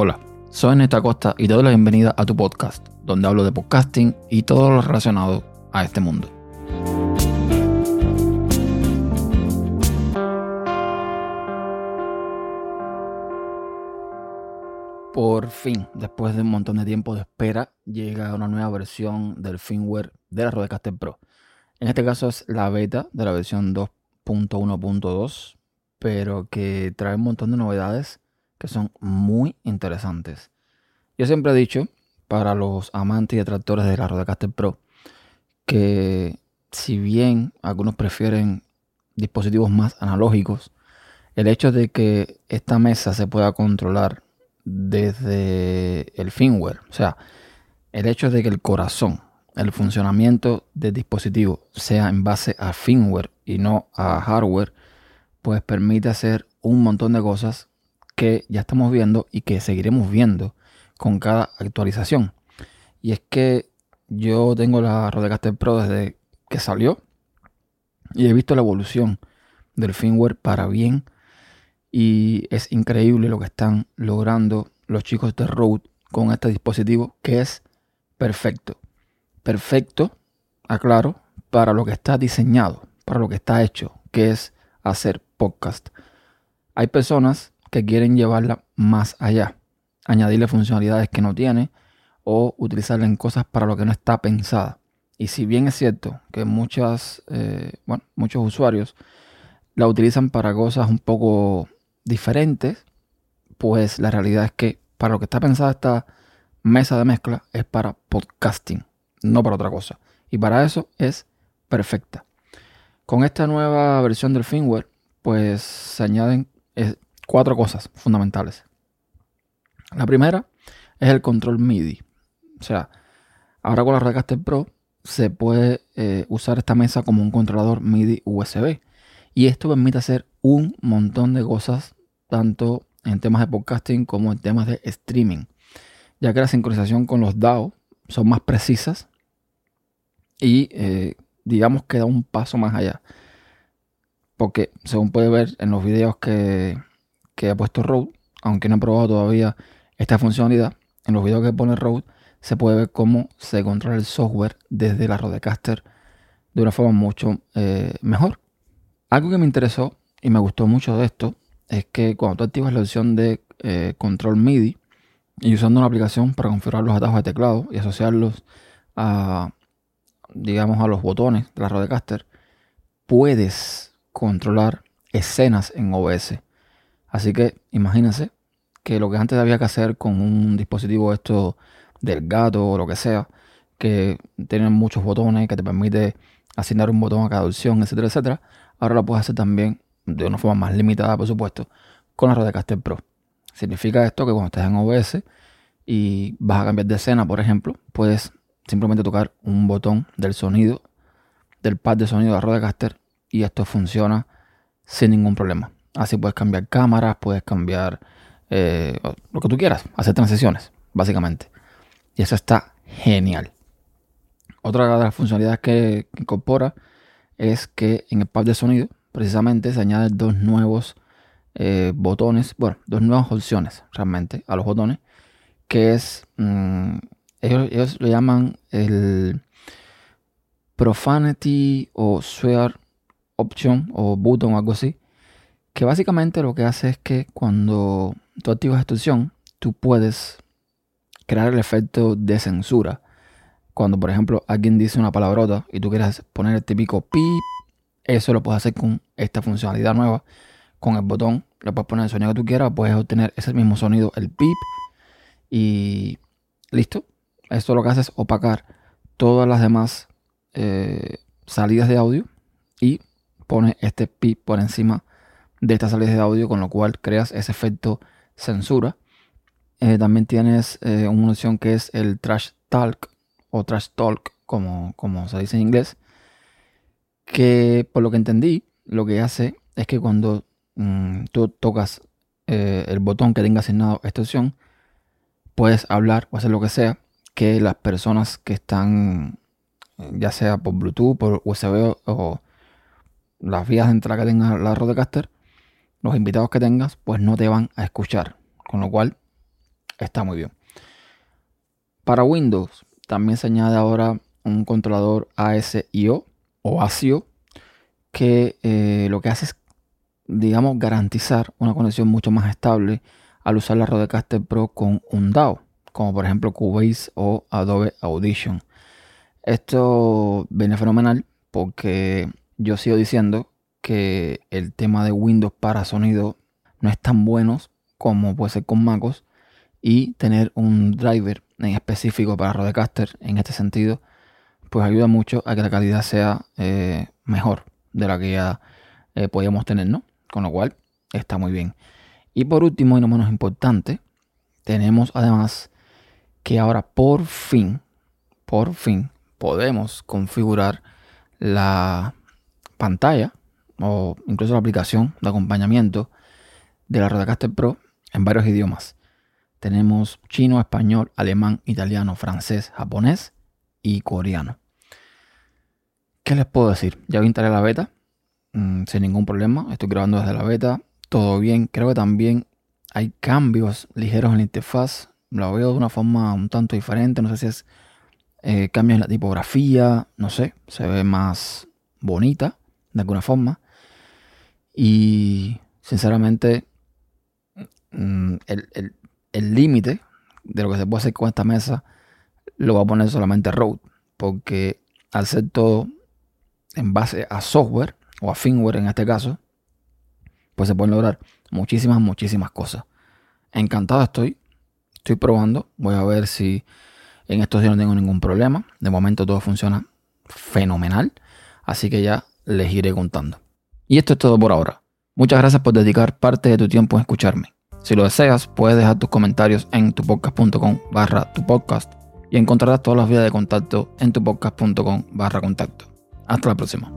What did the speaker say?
Hola, soy Neta Costa y te doy la bienvenida a tu podcast, donde hablo de podcasting y todo lo relacionado a este mundo. Por fin, después de un montón de tiempo de espera, llega una nueva versión del firmware de la Rodecaster Pro. En este caso es la beta de la versión 2.1.2, pero que trae un montón de novedades que son muy interesantes. Yo siempre he dicho, para los amantes y detractores de la Rodecaster Pro, que si bien algunos prefieren dispositivos más analógicos, el hecho de que esta mesa se pueda controlar desde el firmware, o sea, el hecho de que el corazón, el funcionamiento del dispositivo sea en base a firmware y no a hardware, pues permite hacer un montón de cosas que ya estamos viendo y que seguiremos viendo con cada actualización. Y es que yo tengo la Rodecaster Pro desde que salió y he visto la evolución del firmware para bien y es increíble lo que están logrando los chicos de Rode con este dispositivo que es perfecto. Perfecto, aclaro, para lo que está diseñado, para lo que está hecho, que es hacer podcast. Hay personas que quieren llevarla más allá, añadirle funcionalidades que no tiene o utilizarla en cosas para lo que no está pensada. Y si bien es cierto que muchas, eh, bueno, muchos usuarios la utilizan para cosas un poco diferentes, pues la realidad es que para lo que está pensada esta mesa de mezcla es para podcasting, no para otra cosa. Y para eso es perfecta. Con esta nueva versión del firmware, pues se añaden cuatro cosas fundamentales. La primera es el control MIDI. O sea, ahora con la Rodecaster Pro se puede eh, usar esta mesa como un controlador MIDI USB. Y esto permite hacer un montón de cosas, tanto en temas de podcasting como en temas de streaming. Ya que la sincronización con los DAO son más precisas y eh, digamos que da un paso más allá. Porque según puede ver en los videos que, que ha puesto Rode, aunque no he probado todavía esta funcionalidad, en los videos que pone Rode se puede ver cómo se controla el software desde la Rodecaster de una forma mucho eh, mejor. Algo que me interesó y me gustó mucho de esto es que cuando tú activas la opción de eh, control MIDI y usando una aplicación para configurar los atajos de teclado y asociarlos a, digamos, a los botones de la Rodecaster, puedes controlar escenas en OBS. Así que imagínense que lo que antes había que hacer con un dispositivo esto del gato o lo que sea, que tiene muchos botones, que te permite asignar un botón a cada opción, etcétera, etcétera, ahora lo puedes hacer también de una forma más limitada, por supuesto, con la Rodecaster Pro. Significa esto que cuando estés en OBS y vas a cambiar de escena, por ejemplo, puedes simplemente tocar un botón del sonido, del pad de sonido de Rodecaster y esto funciona sin ningún problema. Así puedes cambiar cámaras, puedes cambiar eh, lo que tú quieras, hacer transiciones, básicamente. Y eso está genial. Otra de las funcionalidades que, incorpora es que en el pad de sonido, precisamente, se añaden dos nuevos eh, botones, bueno, dos nuevas opciones realmente a los botones, que es, mm, ellos, ellos, lo llaman el Profanity o Swear Option o Button o algo así, que básicamente lo que hace es que cuando tú activas esta opción, tú puedes crear el efecto de censura. Cuando, por ejemplo, alguien dice una palabrota y tú quieres poner el típico pip, eso lo puedes hacer con esta funcionalidad nueva. Con el botón, le puedes poner el sonido que tú quieras, puedes obtener ese mismo sonido, el pip, y listo. Esto lo que hace es opacar todas las demás eh, salidas de audio y pone este pip por encima de estas salidas de audio, con lo cual creas ese efecto censura. Eh, también tienes eh, una opción que es el trash talk o trash talk, como, como se dice en inglés, que por lo que entendí, lo que hace es que cuando mm, tú tocas eh, el botón que tenga asignado esta opción, puedes hablar o hacer lo que sea que las personas que están, ya sea por Bluetooth, por USB o las vías de entrada que tenga la Rodecaster, los invitados que tengas, pues no te van a escuchar. Con lo cual, está muy bien. Para Windows también se añade ahora un controlador ASIO o ASIO que eh, lo que hace es, digamos, garantizar una conexión mucho más estable al usar la Rodecaster Pro con un DAO, como por ejemplo Cubase o Adobe Audition. Esto viene fenomenal porque yo sigo diciendo que el tema de Windows para sonido no es tan bueno como puede ser con MacOS y tener un driver en específico para Rodecaster en este sentido pues ayuda mucho a que la calidad sea eh, mejor de la que ya eh, podíamos tener, ¿no? Con lo cual está muy bien. Y por último y no menos importante, tenemos además que ahora por fin, por fin podemos configurar la pantalla o incluso la aplicación de acompañamiento de la Rodecaster Pro en varios idiomas. Tenemos chino, español, alemán, italiano, francés, japonés y coreano. ¿Qué les puedo decir? Ya instalé la beta mm, sin ningún problema. Estoy grabando desde la beta. Todo bien. Creo que también hay cambios ligeros en la interfaz. Lo veo de una forma un tanto diferente. No sé si es eh, cambios en la tipografía. No sé. Se ve más bonita de alguna forma. Y sinceramente, mm, el límite de lo que se puede hacer con esta mesa lo voy a poner solamente Road. Porque al ser todo en base a software o a firmware en este caso, pues se pueden lograr muchísimas, muchísimas cosas. Encantado estoy. Estoy probando. Voy a ver si en estos días no tengo ningún problema. De momento todo funciona fenomenal. Así que ya les iré contando. Y esto es todo por ahora. Muchas gracias por dedicar parte de tu tiempo en escucharme. Si lo deseas, puedes dejar tus comentarios en tupodcast.com barra tu podcast y encontrarás todas las vías de contacto en tupodcast.com barra contacto. Hasta la próxima.